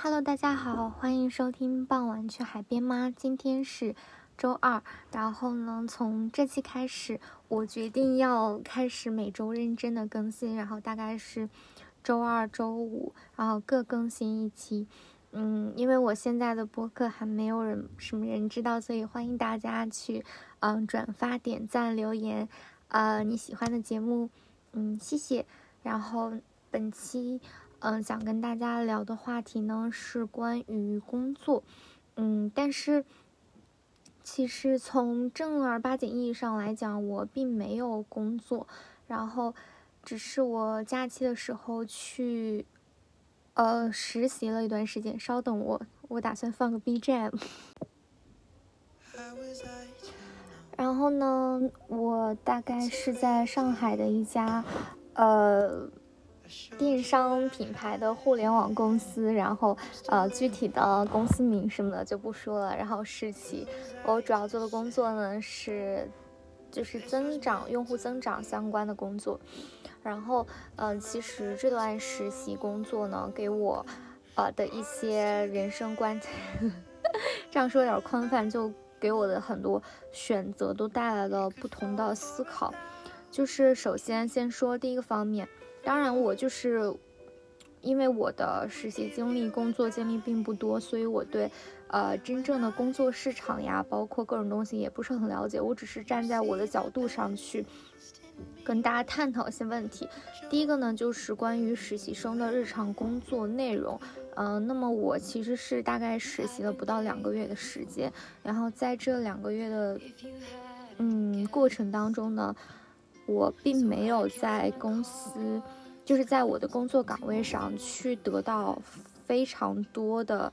Hello，大家好，欢迎收听傍晚去海边吗？今天是周二，然后呢，从这期开始，我决定要开始每周认真的更新，然后大概是周二、周五，然后各更新一期。嗯，因为我现在的播客还没有人什么人知道，所以欢迎大家去嗯转发、点赞、留言，呃你喜欢的节目，嗯谢谢。然后本期。嗯，想跟大家聊的话题呢是关于工作，嗯，但是其实从正儿八经意义上来讲，我并没有工作，然后只是我假期的时候去呃实习了一段时间。稍等我，我打算放个 BGM。然后呢，我大概是在上海的一家呃。电商品牌的互联网公司，然后呃具体的公司名什么的就不说了。然后实习，我主要做的工作呢是就是增长用户增长相关的工作。然后嗯，其实这段实习工作呢，给我呃的一些人生观，这样说有点宽泛，就给我的很多选择都带来了不同的思考。就是首先先说第一个方面。当然，我就是因为我的实习经历、工作经历并不多，所以我对呃真正的工作市场呀，包括各种东西也不是很了解。我只是站在我的角度上去跟大家探讨一些问题。第一个呢，就是关于实习生的日常工作内容。嗯，那么我其实是大概实习了不到两个月的时间，然后在这两个月的嗯过程当中呢。我并没有在公司，就是在我的工作岗位上去得到非常多的，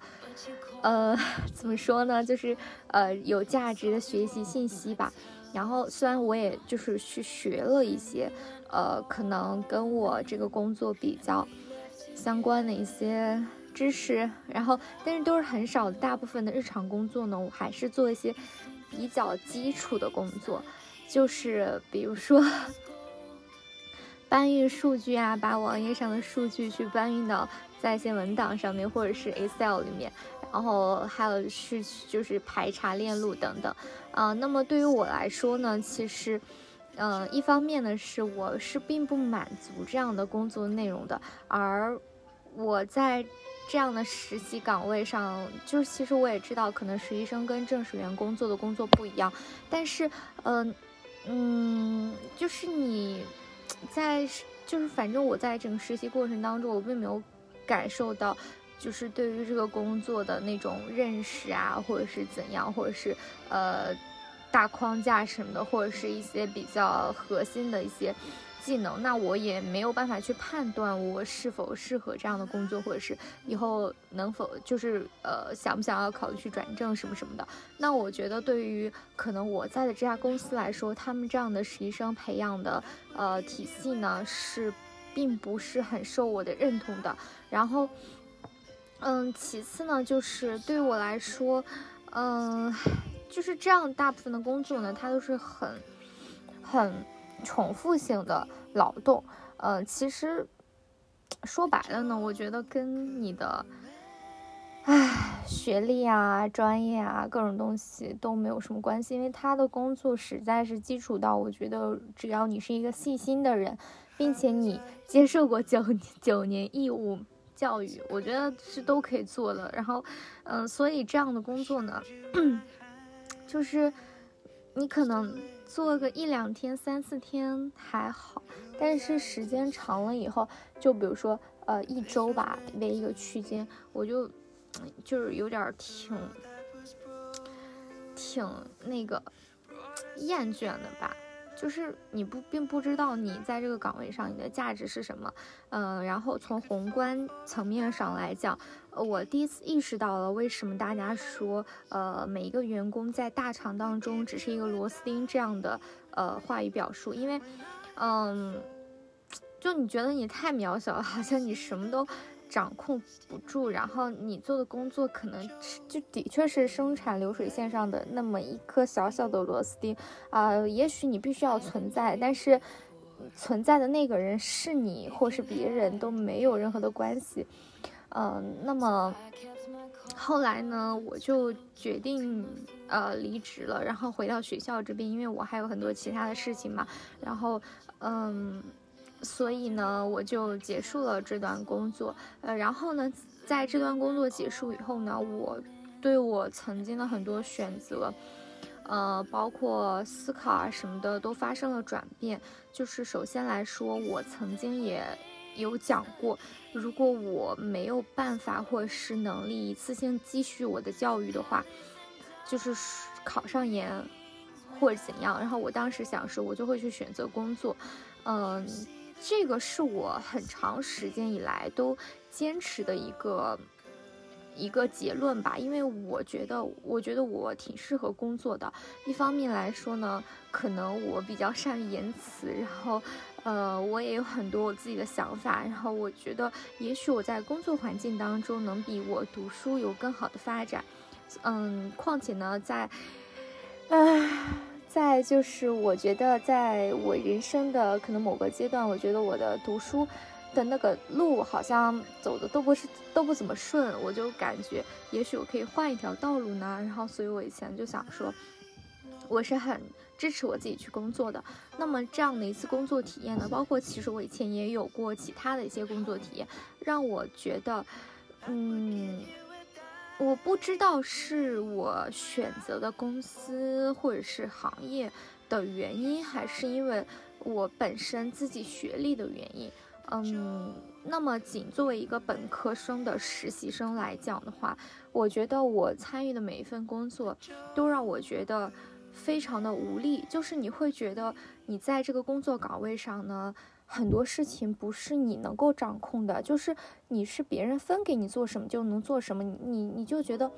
呃，怎么说呢，就是呃有价值的学习信息吧。然后虽然我也就是去学了一些，呃，可能跟我这个工作比较相关的一些知识，然后但是都是很少，大部分的日常工作呢，我还是做一些比较基础的工作。就是比如说 搬运数据啊，把网页上的数据去搬运到在线文档上面，或者是 Excel 里面，然后还有是就是排查链路等等。啊，那么对于我来说呢，其实，嗯，一方面呢是我是并不满足这样的工作内容的，而我在这样的实习岗位上，就是其实我也知道，可能实习生跟正式员工做的工作不一样，但是，嗯。嗯，就是你在，就是反正我在整个实习过程当中，我并没有感受到，就是对于这个工作的那种认识啊，或者是怎样，或者是呃大框架什么的，或者是一些比较核心的一些。技能，那我也没有办法去判断我是否适合这样的工作，或者是以后能否就是呃想不想要考虑去转正什么什么的。那我觉得对于可能我在的这家公司来说，他们这样的实习生培养的呃体系呢是并不是很受我的认同的。然后，嗯，其次呢就是对我来说，嗯，就是这样大部分的工作呢，它都是很很。重复性的劳动，呃，其实说白了呢，我觉得跟你的，唉，学历啊、专业啊、各种东西都没有什么关系，因为他的工作实在是基础到，我觉得只要你是一个细心的人，并且你接受过九九年义务教育，我觉得是都可以做的。然后，嗯，所以这样的工作呢，就是你可能。做个一两天、三四天还好，但是时间长了以后，就比如说呃一周吧为一个区间，我就就是有点挺挺那个厌倦的吧。就是你不并不知道你在这个岗位上你的价值是什么，嗯，然后从宏观层面上来讲，我第一次意识到了为什么大家说，呃，每一个员工在大厂当中只是一个螺丝钉这样的呃话语表述，因为，嗯，就你觉得你太渺小了，好像你什么都。掌控不住，然后你做的工作可能就的确是生产流水线上的那么一颗小小的螺丝钉啊。也许你必须要存在，但是存在的那个人是你或是别人都没有任何的关系。嗯，那么后来呢，我就决定呃离职了，然后回到学校这边，因为我还有很多其他的事情嘛。然后嗯，所以呢，我就结束了这段工作。呃，然后呢，在这段工作结束以后呢，我对我曾经的很多选择。呃，包括思考啊什么的都发生了转变。就是首先来说，我曾经也有讲过，如果我没有办法或是能力一次性继续我的教育的话，就是考上研或者怎样。然后我当时想说，我就会去选择工作。嗯，这个是我很长时间以来都坚持的一个。一个结论吧，因为我觉得，我觉得我挺适合工作的。一方面来说呢，可能我比较善于言辞，然后，呃，我也有很多我自己的想法。然后我觉得，也许我在工作环境当中能比我读书有更好的发展。嗯，况且呢，在，唉，在就是我觉得，在我人生的可能某个阶段，我觉得我的读书。的那个路好像走的都不是都不怎么顺，我就感觉也许我可以换一条道路呢。然后，所以我以前就想说，我是很支持我自己去工作的。那么这样的一次工作体验呢，包括其实我以前也有过其他的一些工作体验，让我觉得，嗯，我不知道是我选择的公司或者是行业的原因，还是因为我本身自己学历的原因。嗯，那么仅作为一个本科生的实习生来讲的话，我觉得我参与的每一份工作都让我觉得非常的无力。就是你会觉得你在这个工作岗位上呢，很多事情不是你能够掌控的，就是你是别人分给你做什么就能做什么，你你就觉得，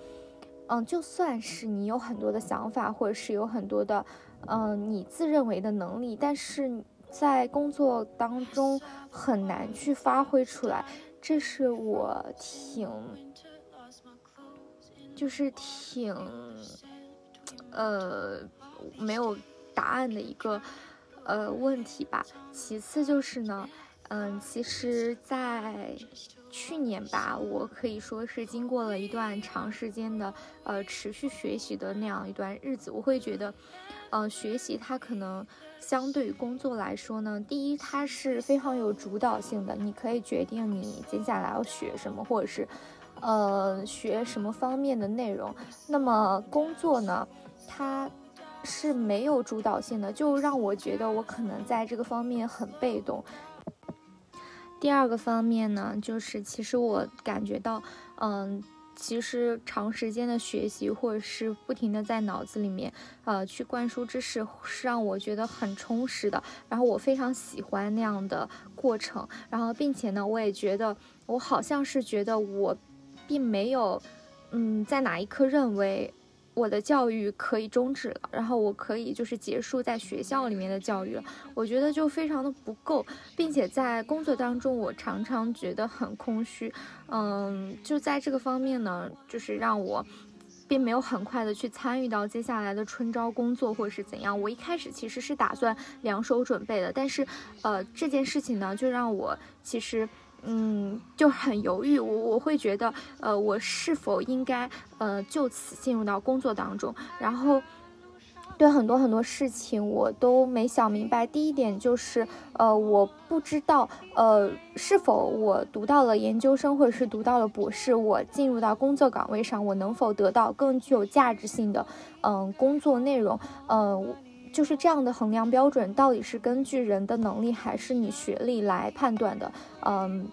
嗯，就算是你有很多的想法，或者是有很多的，嗯，你自认为的能力，但是。在工作当中很难去发挥出来，这是我挺，就是挺，呃，没有答案的一个呃问题吧。其次就是呢，嗯，其实，在去年吧，我可以说是经过了一段长时间的呃持续学习的那样一段日子，我会觉得，嗯，学习它可能。相对于工作来说呢，第一，它是非常有主导性的，你可以决定你接下来要学什么，或者是，呃，学什么方面的内容。那么工作呢，它是没有主导性的，就让我觉得我可能在这个方面很被动。第二个方面呢，就是其实我感觉到，嗯。其实长时间的学习，或者是不停的在脑子里面，呃，去灌输知识，是让我觉得很充实的。然后我非常喜欢那样的过程。然后，并且呢，我也觉得，我好像是觉得我，并没有，嗯，在哪一刻认为。我的教育可以终止了，然后我可以就是结束在学校里面的教育了。我觉得就非常的不够，并且在工作当中，我常常觉得很空虚。嗯，就在这个方面呢，就是让我并没有很快的去参与到接下来的春招工作或者是怎样。我一开始其实是打算两手准备的，但是，呃，这件事情呢，就让我其实。嗯，就很犹豫，我我会觉得，呃，我是否应该，呃，就此进入到工作当中？然后，对很多很多事情我都没想明白。第一点就是，呃，我不知道，呃，是否我读到了研究生或者是读到了博士，我进入到工作岗位上，我能否得到更具有价值性的，嗯，工作内容？嗯。就是这样的衡量标准，到底是根据人的能力还是你学历来判断的？嗯，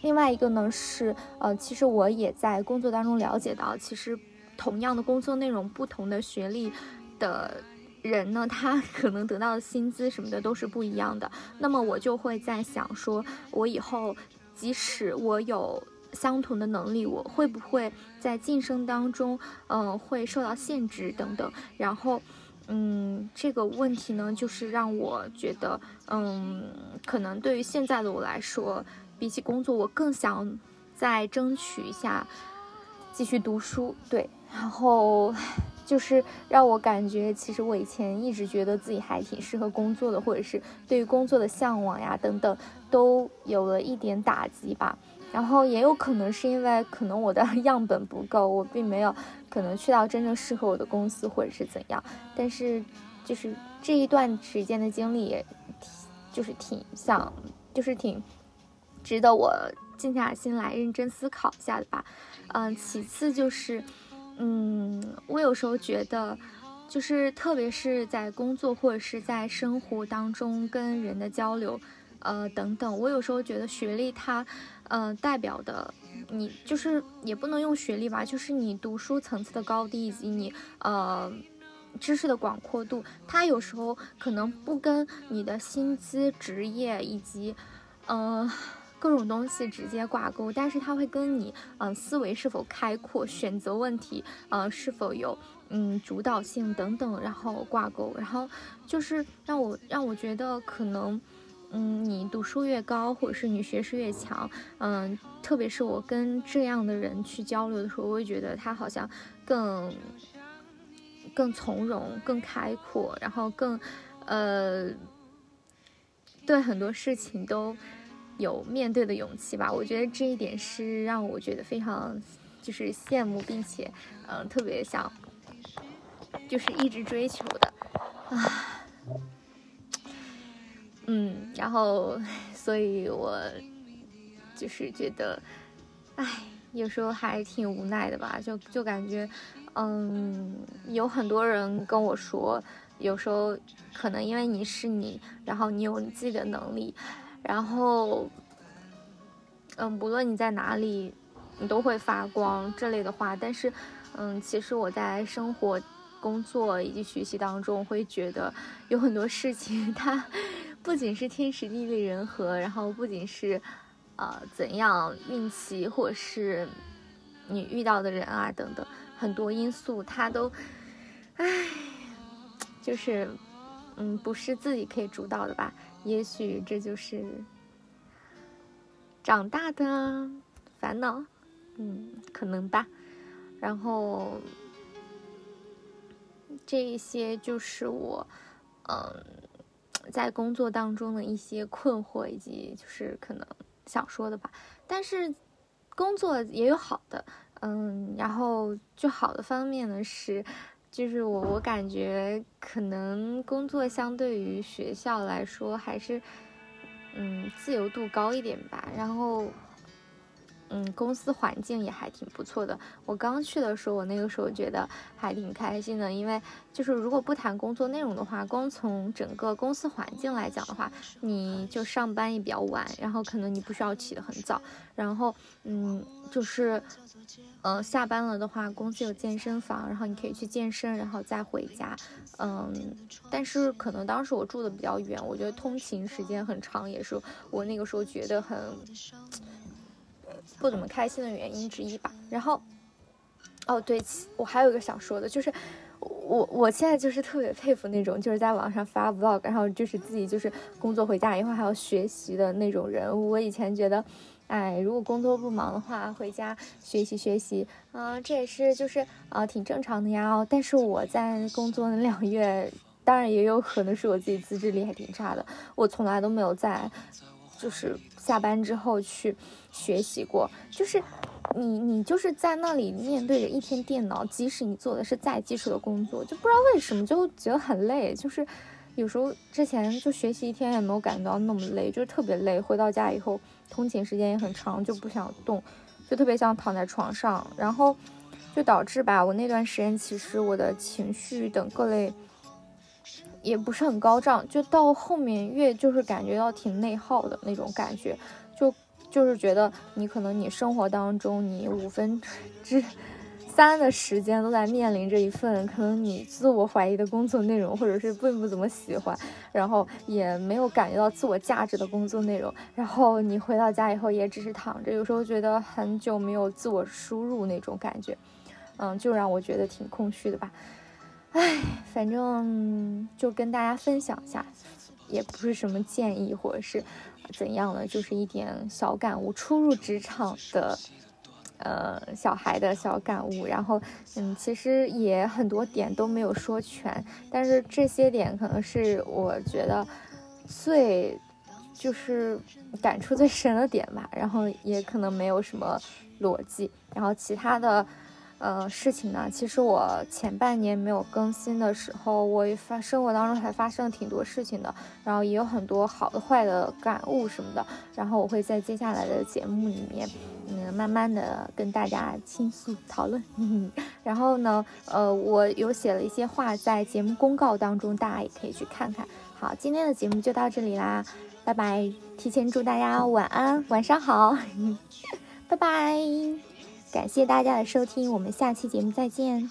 另外一个呢是，呃，其实我也在工作当中了解到，其实同样的工作内容，不同的学历的人呢，他 可能得到的薪资什么的都是不一样的。那么我就会在想，说我以后即使我有相同的能力，我会不会在晋升当中，嗯，会受到限制等等？然后。嗯，这个问题呢，就是让我觉得，嗯，可能对于现在的我来说，比起工作，我更想再争取一下继续读书。对，然后就是让我感觉，其实我以前一直觉得自己还挺适合工作的，或者是对于工作的向往呀等等，都有了一点打击吧。然后也有可能是因为可能我的 样本不够，我并没有可能去到真正适合我的公司或者是怎样。但是就是这一段时间的经历，也就是挺想，就是挺值得我静下心来认真思考一下的吧。嗯，其次就是，嗯，我有时候觉得，就是特别是在工作或者是在生活当中跟人的交流，呃等等，我有时候觉得学历它。呃，代表的你就是也不能用学历吧，就是你读书层次的高低以及你呃知识的广阔度，它有时候可能不跟你的薪资、职业以及呃各种东西直接挂钩，但是它会跟你嗯思维是否开阔、选择问题呃是否有嗯主导性等等，然后挂钩，然后就是让我让我觉得可能。嗯，你读书越高，或者是你学识越强，嗯，特别是我跟这样的人去交流的时候，我会觉得他好像更更从容、更开阔，然后更呃，对很多事情都有面对的勇气吧。我觉得这一点是让我觉得非常就是羡慕，并且嗯，特别想就是一直追求的啊。嗯，然后，所以我就是觉得，哎，有时候还挺无奈的吧，就就感觉，嗯，有很多人跟我说，有时候可能因为你是你，然后你有你自己的能力，然后，嗯，不论你在哪里，你都会发光这类的话，但是，嗯，其实我在生活、工作以及学习当中，会觉得有很多事情它。不仅是天时地利人和，然后不仅是，呃，怎样运气，或是你遇到的人啊等等很多因素，它都，唉，就是，嗯，不是自己可以主导的吧？也许这就是长大的烦恼，嗯，可能吧。然后这一些就是我，嗯。在工作当中的一些困惑，以及就是可能想说的吧。但是工作也有好的，嗯，然后就好的方面呢是，就是我我感觉可能工作相对于学校来说还是，嗯，自由度高一点吧。然后。嗯，公司环境也还挺不错的。我刚去的时候，我那个时候觉得还挺开心的，因为就是如果不谈工作内容的话，光从整个公司环境来讲的话，你就上班也比较晚，然后可能你不需要起得很早，然后嗯，就是，嗯，下班了的话，公司有健身房，然后你可以去健身，然后再回家。嗯，但是可能当时我住的比较远，我觉得通勤时间很长，也是我那个时候觉得很。不怎么开心的原因之一吧。然后，哦对，我还有一个想说的，就是我我现在就是特别佩服那种就是在网上发 vlog，然后就是自己就是工作回家以后还要学习的那种人。我以前觉得，哎，如果工作不忙的话，回家学习学习，嗯，这也是就是啊挺正常的呀。但是我在工作那两个月，当然也有可能是我自己自制力还挺差的，我从来都没有在。就是下班之后去学习过，就是你你就是在那里面对着一天电脑，即使你做的是再基础的工作，就不知道为什么就觉得很累。就是有时候之前就学习一天也没有感觉到那么累，就是特别累。回到家以后，通勤时间也很长，就不想动，就特别想躺在床上，然后就导致吧，我那段时间其实我的情绪等各类。也不是很高涨，就到后面越就是感觉到挺内耗的那种感觉，就就是觉得你可能你生活当中你五分之三的时间都在面临着一份可能你自我怀疑的工作内容，或者是并不怎么喜欢，然后也没有感觉到自我价值的工作内容，然后你回到家以后也只是躺着，有时候觉得很久没有自我输入那种感觉，嗯，就让我觉得挺空虚的吧。唉，反正就跟大家分享一下，也不是什么建议或者是怎样的，就是一点小感悟。初入职场的，呃，小孩的小感悟。然后，嗯，其实也很多点都没有说全，但是这些点可能是我觉得最就是感触最深的点吧。然后也可能没有什么逻辑，然后其他的。呃，事情呢，其实我前半年没有更新的时候，我发生活当中还发生了挺多事情的，然后也有很多好的、坏的感悟什么的，然后我会在接下来的节目里面，嗯，慢慢的跟大家倾诉讨论。然后呢，呃，我有写了一些话在节目公告当中，大家也可以去看看。好，今天的节目就到这里啦，拜拜！提前祝大家晚安，晚上好，拜拜。感谢大家的收听，我们下期节目再见。